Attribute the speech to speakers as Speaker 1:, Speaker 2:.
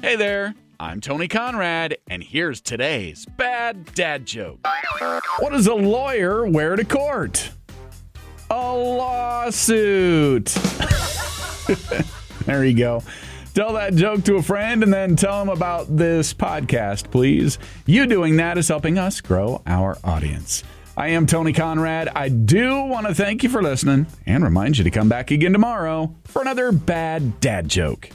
Speaker 1: Hey there, I'm Tony Conrad, and here's today's bad dad joke. What does a lawyer wear to court? A lawsuit. there you go. Tell that joke to a friend and then tell them about this podcast, please. You doing that is helping us grow our audience. I am Tony Conrad. I do want to thank you for listening and remind you to come back again tomorrow for another bad dad joke.